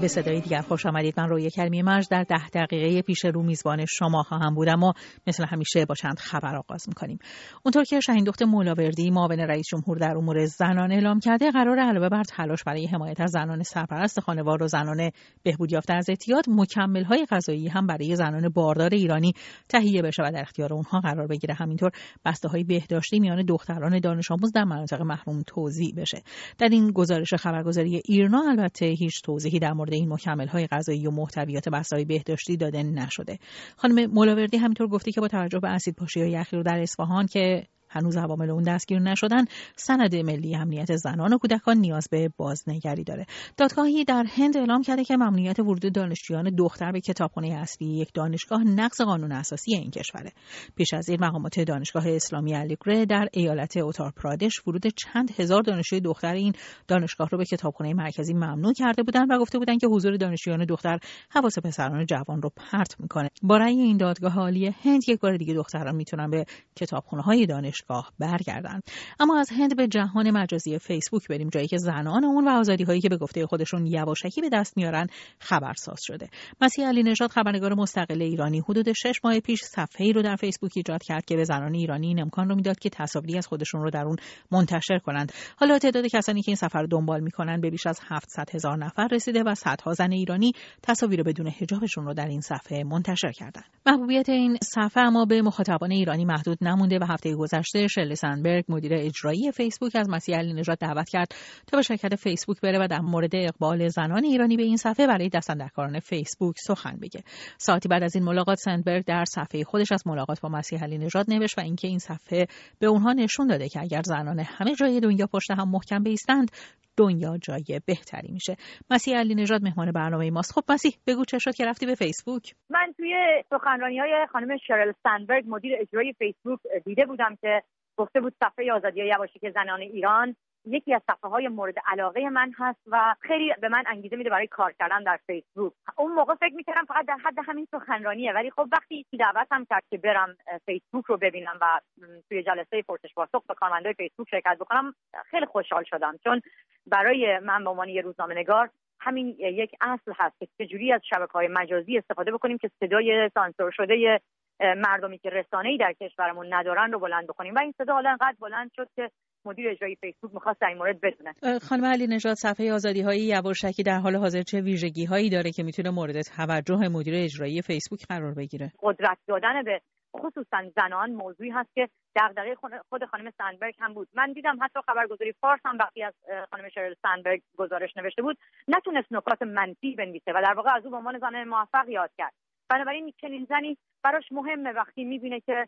به صدای دیگر خوش آمدید. من روی کلمی مرج در ده دقیقه پیش رو میزبان شما خواهم بودم و مثل همیشه با چند خبر آغاز می‌کنیم. اونطور که شهین دخت مولاوردی معاون رئیس جمهور در امور زنان اعلام کرده قرار علاوه بر تلاش برای حمایت از زنان سرپرست خانوار و زنان بهبود یافته از اعتیاد مکمل های غذایی هم برای زنان باردار ایرانی تهیه بشه و در اختیار اونها قرار بگیره. همینطور بسته های بهداشتی میان دختران دانش آموز در مناطق محروم توزیع بشه. در این گزارش خبرگزاری ایرنا البته هیچ توضیحی در این مکمل های غذایی و محتویات بسای بهداشتی داده نشده. خانم مولاوردی همینطور گفته که با توجه به اسید پاشی های اخیر در اصفهان که هنوز عوامل اون دستگیر نشدن. سند ملی امنیت زنان و کودکان نیاز به بازنگری داره. دادگاهی در هند اعلام کرده که ممنوعیت ورود دانشجویان دختر به کتابخانه اصلی یک دانشگاه نقض قانون اساسی این کشوره. پیش از این مقامات دانشگاه اسلامی علیگره در ایالت اوتار پرادش ورود چند هزار دانشجوی دختر این دانشگاه رو به کتابخانه مرکزی ممنوع کرده بودند و گفته بودند که حضور دانشجویان دختر حواس پسران جوان رو پرت می‌کنه. با رأی این دادگاه عالی هند یک بار دیگه دختران می‌تونن به کتابخانه های دانش دانشگاه برگردند. اما از هند به جهان مجازی فیسبوک بریم جایی که زنان اون و آزادی هایی که به گفته خودشون یواشکی به دست میارن خبرساز شده. مسیح علی نژاد خبرنگار مستقل ایرانی حدود شش ماه پیش صفحه ای رو در فیسبوک ایجاد کرد که به زنان ایرانی این امکان رو می‌داد که تصاویری از خودشون رو در اون منتشر کنند. حالا تعداد کسانی که این سفر رو دنبال می‌کنن به بیش از 700 هزار نفر رسیده و صدها زن ایرانی تصاویر بدون حجابشون رو در این صفحه منتشر کردند. محبوبیت این صفحه اما به مخاطبان ایرانی محدود نمونده و هفته گذشته گذشته شرلی سنبرگ مدیر اجرایی فیسبوک از مسیح علی نژاد دعوت کرد تا به شرکت فیسبوک بره و در مورد اقبال زنان ایرانی به این صفحه برای دستندرکاران فیسبوک سخن بگه. ساعتی بعد از این ملاقات سنبرگ در صفحه خودش از ملاقات با مسیح علی نژاد نوشت و اینکه این صفحه به اونها نشون داده که اگر زنان همه جای دنیا پشت هم محکم بیستند دنیا جای بهتری میشه. مسیح علی نژاد مهمان برنامه ماست. خب مسیح بگو چه شد که رفتی به فیسبوک؟ من توی سخنرانی های خانم شرل سندبرگ مدیر اجرایی فیسبوک دیده بودم که گفته بود صفحه آزادی یواشی که زنان ایران یکی از صفحه های مورد علاقه من هست و خیلی به من انگیزه میده برای کار کردن در فیسبوک اون موقع فکر می‌کردم فقط در حد همین سخنرانیه ولی خب وقتی دعوت هم کرد که برم فیسبوک رو ببینم و توی جلسه پرسش پاسخ با کارمندای فیسبوک شرکت بکنم خیلی خوشحال شدم. چون برای من به عنوان یه روزنامه نگار همین یک اصل هست که چجوری از شبکه های مجازی استفاده بکنیم که صدای سانسور شده مردمی که رسانه‌ای در کشورمون ندارن رو بلند بکنیم. و این صدا حالا انقدر بلند شد که مدیر اجرایی فیسبوک می‌خواست در این مورد بدونه. خانم علی نژاد صفحه آزادی های یواشکی در حال حاضر چه ویژگی هایی داره که می‌تونه مورد توجه مدیر اجرایی فیسبوک قرار بگیره؟ قدرت دادن به خصوصا زنان موضوعی هست که دغدغه خود خانم سندبرگ هم بود. من دیدم حتی خبرگزاری فارس هم وقتی از خانم شرل سندبرگ گزارش نوشته بود نتونست نکات منفی بنویسه و در واقع از او به عنوان زن موفق یاد کرد. بنابراین چنین زنی براش مهمه وقتی می‌بینه که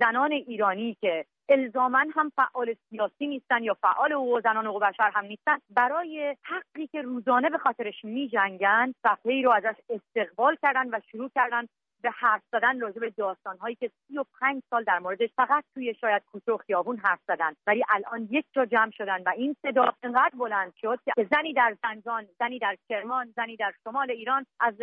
زنان ایرانی که الزاما هم فعال سیاسی نیستن یا فعال حقوق زنان و بشر هم نیستن. برای حقی که روزانه به خاطرش میجنگن صفحه ای رو ازش استقبال کردن و شروع کردن به حرف زدن راجع به داستان هایی که سی و پنج سال در موردش فقط توی شاید کوچه و خیابون حرف زدن. ولی الان یک جا جمع شدن و این صدا انقدر بلند شد که زنی در زنجان زنی در کرمان زنی در شمال ایران از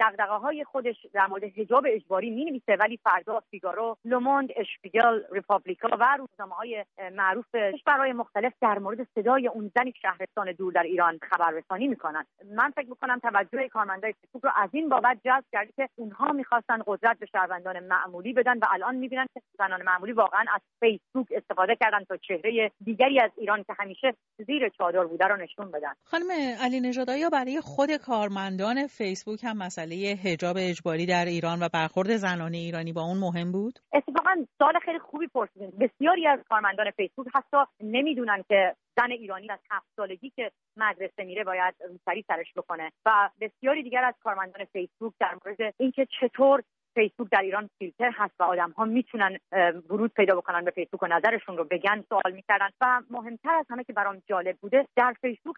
دغدغه های خودش در مورد حجاب اجباری می نویسه ولی فردا فیگارو لوموند اشپیگل ریپابلیکا و روزنامه های معروف برای مختلف در مورد صدای اون زنی شهرستان دور در ایران خبررسانی می‌کنن. من فکر می‌کنم توجه کارمندای فیسبوک رو از این بابت جذب کرده که اونها می‌خواستن قدرت به شهروندان معمولی بدن و الان می‌بینن که زنان معمولی واقعا از فیسبوک استفاده کردن تا چهره دیگری از ایران که همیشه زیر چادر بوده رو نشون بدن. خانم علی نژاد آیا برای خود کارمندان فیسبوک هم مثلا مسئله حجاب اجباری در ایران و برخورد زنان ایرانی با اون مهم بود؟ اتفاقا سال خیلی خوبی پرسیدین بسیاری از کارمندان فیسبوک حتی نمی‌دونن که زن ایرانی از هفت سالگی که مدرسه میره باید روسری سرش بکنه و بسیاری دیگر از کارمندان فیسبوک در مورد اینکه چطور فیسبوک در ایران فیلتر هست و آدم ها می‌تونن ورود پیدا بکنن به فیسبوک و نظرشون رو بگن سوال می‌کردن و مهمتر از همه که برام جالب بوده در فیسبوک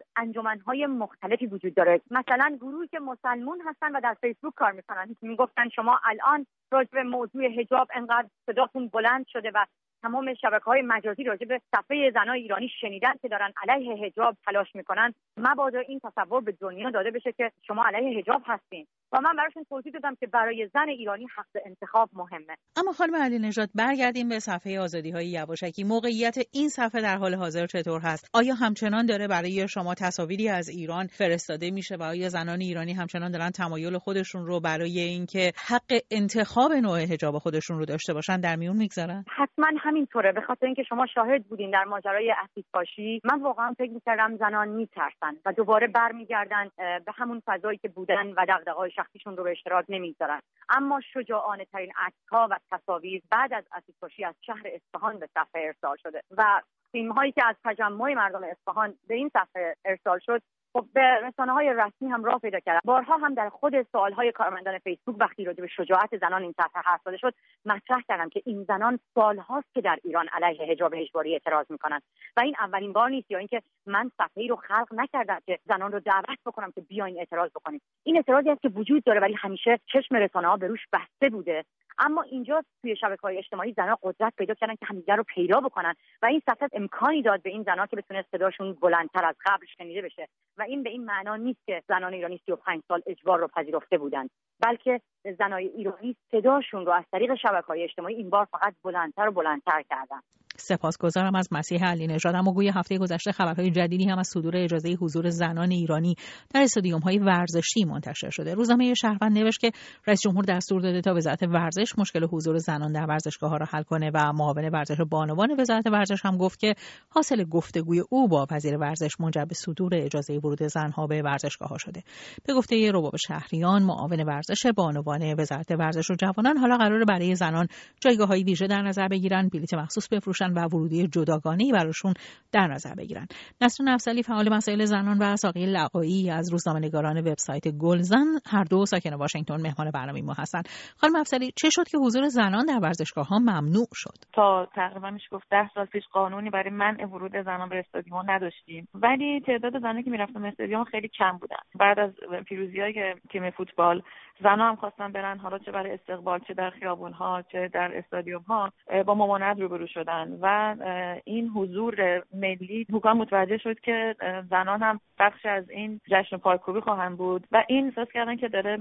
های مختلفی وجود داره. مثلا گروهی که مسلمون هستن و در فیسبوک کار می‌کنن. می‌گفتن شما الان راجع به موضوع حجاب انقدر صداتون بلند شده و تمام شبکه های مجازی راجع به صفحه زنای ایرانی شنیدن که دارن علیه حجاب تلاش می‌کنن مبادا این تصور به دنیا داده بشه که شما علیه حجاب هستین. و من براشون توضیح دادم که برای زن ایرانی حق انتخاب مهمه. اما خانم علی نژاد برگردیم به صفحه آزادی های یواشکی. موقعیت این صفحه در حال حاضر چطور هست؟ آیا همچنان داره برای شما تصاویری از ایران فرستاده میشه و آیا زنان ایرانی همچنان دارن تمایل خودشون رو برای اینکه حق انتخاب نوع حجاب خودشون رو داشته باشن در میون می‌گذارن؟ حتما همینطوره. به خاطر اینکه شما شاهد بودین در ماجرای اسید باشی من واقعا فکر می‌کردم زنان میترسن و دوباره برمیگردن به همون فضایی که بودن و دغدغه‌های شخصیشون رو به اشتراک نمی‌گذارن. اما شجاعانه ترین عکسها و تصاویر بعد از اسید کشی از شهر اصفهان به صفحه ارسال شده. و فیلم هایی که از تجمع مردم اصفهان به این صفحه ارسال شد خب به رسانه های رسمی هم راه پیدا کردن. بارها هم در خود سوال های کارمندان فیسبوک وقتی راجع به شجاعت زنان این صفحه حرف زده شد مطرح کردم که این زنان سالهاست که در ایران علیه حجاب اجباری اعتراض می‌کنن. و این اولین بار نیست یا اینکه من صفحه ای رو خلق نکردم که زنان رو دعوت بکنم که بیاین اعتراض بکنیم. این اعتراضی است که وجود داره ولی همیشه چشم رسانه ها به روش بسته بوده. اما اینجا توی شبکه های اجتماعی زنها قدرت پیدا کردن که همدیگر رو پیدا بکنن و این صفحه امکانی داد به این زنها که بتونه صداشون بلندتر از قبل شنیده بشه و این به این معنا نیست که زنان ایرانی 35 سال اجبار رو پذیرفته بودند بلکه زنای ایرانی صداشون رو از طریق شبکه های اجتماعی این بار فقط بلندتر و بلندتر کردن. سپاسگزارم از مسیح علی نژاد. اما گوی هفته گذشته خبرهای جدیدی هم از صدور اجازه حضور زنان ایرانی در استادیوم های ورزشی منتشر شده. روزنامه شهروند نوشت که رئیس جمهور دستور داده تا وزارت ورزش مشکل حضور زنان در ورزشگاه ها را حل کنه و معاون ورزش بانوان وزارت ورزش هم گفت که حاصل گفتگوی او با وزیر ورزش منجر به صدور اجازه ورود زنها به ورزشگاه ها شده. به گفته رباب شهریان معاون ورزش بانوان وزارت ورزش و جوانان حالا قرار برای زنان جایگاه های ویژه در نظر بگیرن. بلیت مخصوص بفروشن و ورودی جداگانه براشون در نظر بگیرن. نصر نفسلی فعال مسائل زنان و ساقی لقایی از روزنامه‌نگاران وبسایت گلزن. هر دو ساکن واشنگتن مهمان برنامه ما هستن خانم افسری چه شد که حضور زنان در ورزشگاه ها ممنوع شد؟ تا تقریبا میشه گفت ده سال پیش قانونی برای منع ورود زنان به استادیوم نداشتیم. ولی تعداد زنانی که می‌رفتن به استادیوم خیلی کم بودن. بعد از پیروزی های تیم فوتبال زنها هم خواستن برن حالا چه برای استقبال چه در خیابون ها چه در استادیوم ها با ممانعت روبرو شدن. و این حضور ملی حکام متوجه شد که زنان هم بخش از این جشن پایکوبی خواهند بود و این احساس کردن که داره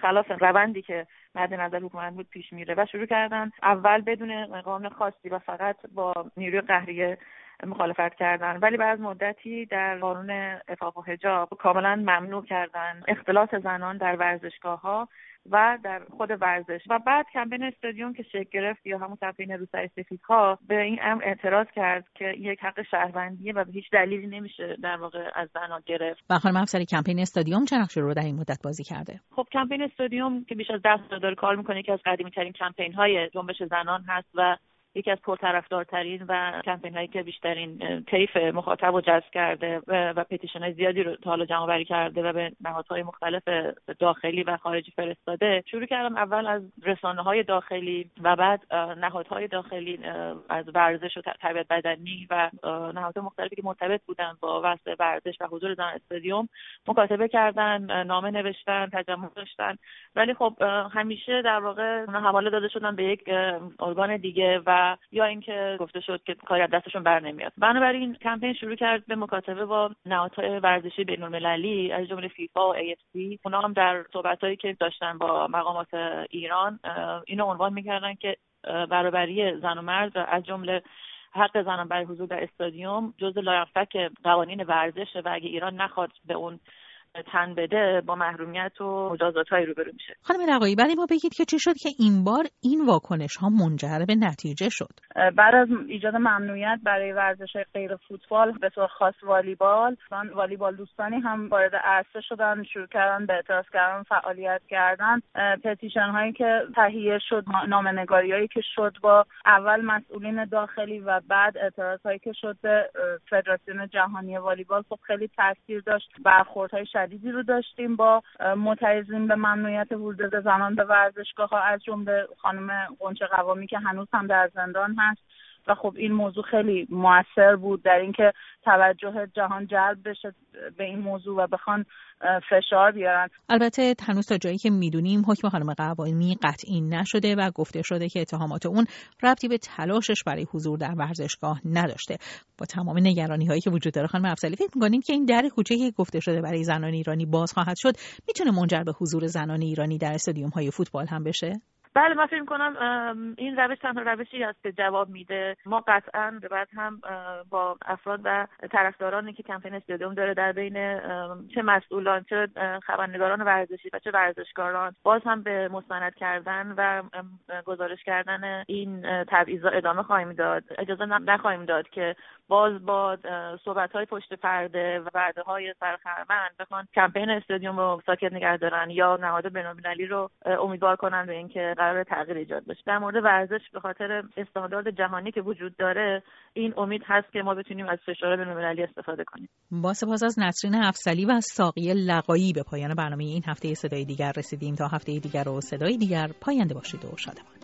خلاف روندی که مد نظر حکومت بود پیش میره و شروع کردن اول بدون قانون خاصی و فقط با نیروی قهریه مخالفت کردن. ولی بعد مدتی در قانون افاق و حجاب کاملا ممنوع کردن. اختلاط زنان در ورزشگاه ها و در خود ورزش. و بعد کمپین استادیوم که شکل گرفت یا همون کمپین روسای ها به این امر اعتراض کرد که یک حق شهروندیه و به هیچ دلیلی نمیشه در واقع از زنان گرفت. و خانم افسری کمپین استادیوم چه نقشی رو در این مدت بازی کرده؟ خب کمپین استادیوم که بیش از 10 سال داره کار می‌کنه که از قدیمی ترین کمپین های جنبش زنان هست و یکی از پرطرفدارترین و کمپین هایی که بیشترین طیف مخاطب رو جذب کرده و پتیشن های زیادی رو تا حالا جمع بری کرده و به نهادهای مختلف داخلی و خارجی فرستاده. شروع کردم اول از رسانه های داخلی و بعد نهادهای داخلی از ورزش و تربیت بدنی و نهادهای مختلفی که مرتبط بودن با وضع ورزش و حضور در استادیوم مکاتبه کردن نامه نوشتن تجمع داشتن. ولی خب همیشه در واقع حواله داده شدن به یک ارگان دیگه و یا اینکه گفته شد که کاری از دستشون بر نمیاد. بنابراین کمپین شروع کرد به مکاتبه با نهادهای ورزشی بین المللی از جمله فیفا و AFC اونا هم در صحبتهایی که داشتن با مقامات ایران اینو عنوان می‌کردن که برابری زن و مرد از جمله حق زنان برای حضور در استادیوم جز لایحفک قوانین ورزشه و اگه ایران نخواد به اون تن بده با محرومیت و مجازات های روبرو میشه. خانم رقایی برای ما بگید که چی شد که این بار این واکنش ها منجر به نتیجه شد؟ بعد از ایجاد ممنوعیت برای ورزش غیر فوتبال به طور خاص والیبال والیبال دوستانی هم وارد عرصه شدن شروع کردن به اعتراض کردن فعالیت کردن. پتیشن هایی که تهیه شد نامنگاری هایی که شد با اول مسئولین داخلی و بعد اعتراض هایی که شد به فدراسیون جهانی والیبال خب خیلی تاثیر داشت. برخوردهای شدیدی رو داشتیم با معترضین به ممنوعیت ورود زنان به ورزشگاه ها از جمله خانم قنچه قوامی که هنوز هم در زندان هست. و خب این موضوع خیلی موثر بود در اینکه توجه جهان جلب بشه به این موضوع و بخوان فشار بیارن. البته هنوز تا جایی که می‌دونیم حکم خانم قوانی قطعی نشده و گفته شده که اتهامات اون ربطی به تلاشش برای حضور در ورزشگاه نداشته. با تمام نگرانی هایی که وجود داره خانم افضلی فکر می‌کنیم که این در کوچکی گفته شده برای زنان ایرانی باز خواهد شد می‌تونه منجر به حضور زنان ایرانی در استادیوم های فوتبال هم بشه؟ بله من فکر کنم این روش تنها روشی است که جواب میده. ما قطعا بعد هم با افراد و طرفدارانی که کمپین استادیوم داره در بین چه مسئولان چه خبرنگاران ورزشی و چه ورزشکاران باز هم به مستند کردن و گزارش کردن این تبعیضا ادامه خواهیم داد. اجازه نخواهیم داد که باز با صحبت های پشت پرده و وعده های سرخرمند بخوان کمپین استادیوم رو ساکت نگه دارن یا نهاد بینالمللی رو امیدوار کنن به اینکه قرار تغییر ایجاد بشه. در مورد ورزش به خاطر استاندارد جهانی که وجود داره این امید هست که ما بتونیم از فشار بینالمللی استفاده کنیم. با سپاس از نسرین افسلی و ساقی لقایی به پایان برنامه این هفته صدای دیگر رسیدیم. تا هفته دیگر و صدای دیگر پاینده باشید و شادمان.